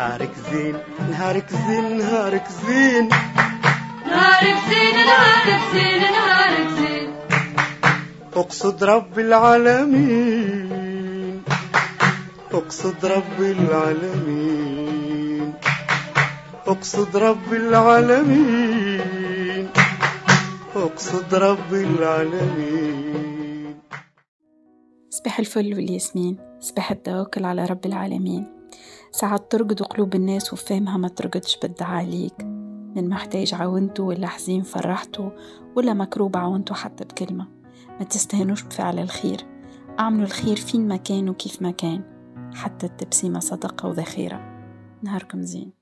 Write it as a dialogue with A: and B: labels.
A: نهارك زين نهارك زين نهارك زين.
B: نهارك زين نهارك زين نهارك زين.
A: أقصد رب العالمين أقصد رب العالمين. أقصد رب العالمين أقصد رب العالمين.
C: صباح الفل والياسمين صباح التوكل على رب العالمين. ساعات ترقد قلوب الناس وفهمها ما ترقدش بالدعاء عليك. من محتاج عاونته ولا حزين فرحته ولا مكروب عاونته حتى بكلمة. ما تستهنوش بفعل الخير. أعملوا الخير فين ما كان وكيف ما كان. حتى التبسيمة صدقة وذخيرة. نهاركم زين.